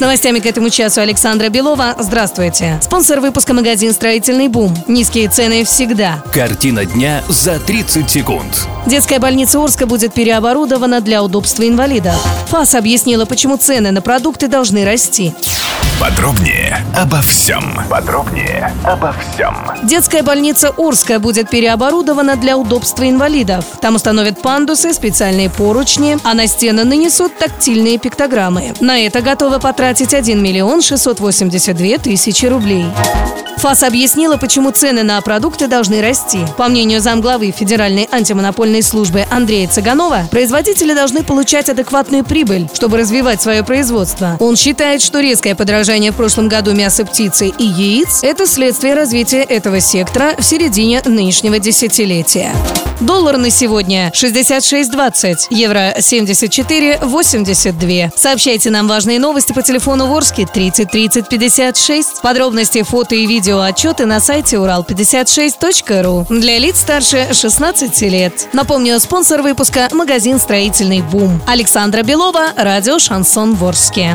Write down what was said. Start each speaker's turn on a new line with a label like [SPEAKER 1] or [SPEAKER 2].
[SPEAKER 1] С новостями к этому часу Александра Белова. Здравствуйте. Спонсор выпуска магазин «Строительный бум». Низкие цены всегда.
[SPEAKER 2] Картина дня за 30 секунд.
[SPEAKER 1] Детская больница Орска будет переоборудована для удобства инвалидов. ФАС объяснила, почему цены на продукты должны расти.
[SPEAKER 3] Подробнее обо всем. Подробнее обо всем.
[SPEAKER 1] Детская больница Орская будет переоборудована для удобства инвалидов. Там установят пандусы, специальные поручни, а на стены нанесут тактильные пиктограммы. На это готовы потратить 1 миллион 682 тысячи рублей. ФАС объяснила, почему цены на продукты должны расти. По мнению замглавы Федеральной антимонопольной службы Андрея Цыганова, производители должны получать адекватную прибыль, чтобы развивать свое производство. Он считает, что резкое подражание в прошлом году мяса птицы и яиц – это следствие развития этого сектора в середине нынешнего десятилетия. Доллар на сегодня 66.20, евро 74.82. Сообщайте нам важные новости по телефону Ворске 30 30 56. Подробности, фото и видео отчеты на сайте урал56.ру. Для лиц старше 16 лет. Напомню, спонсор выпуска – магазин «Строительный бум». Александра Белова, радио «Шансон Ворске».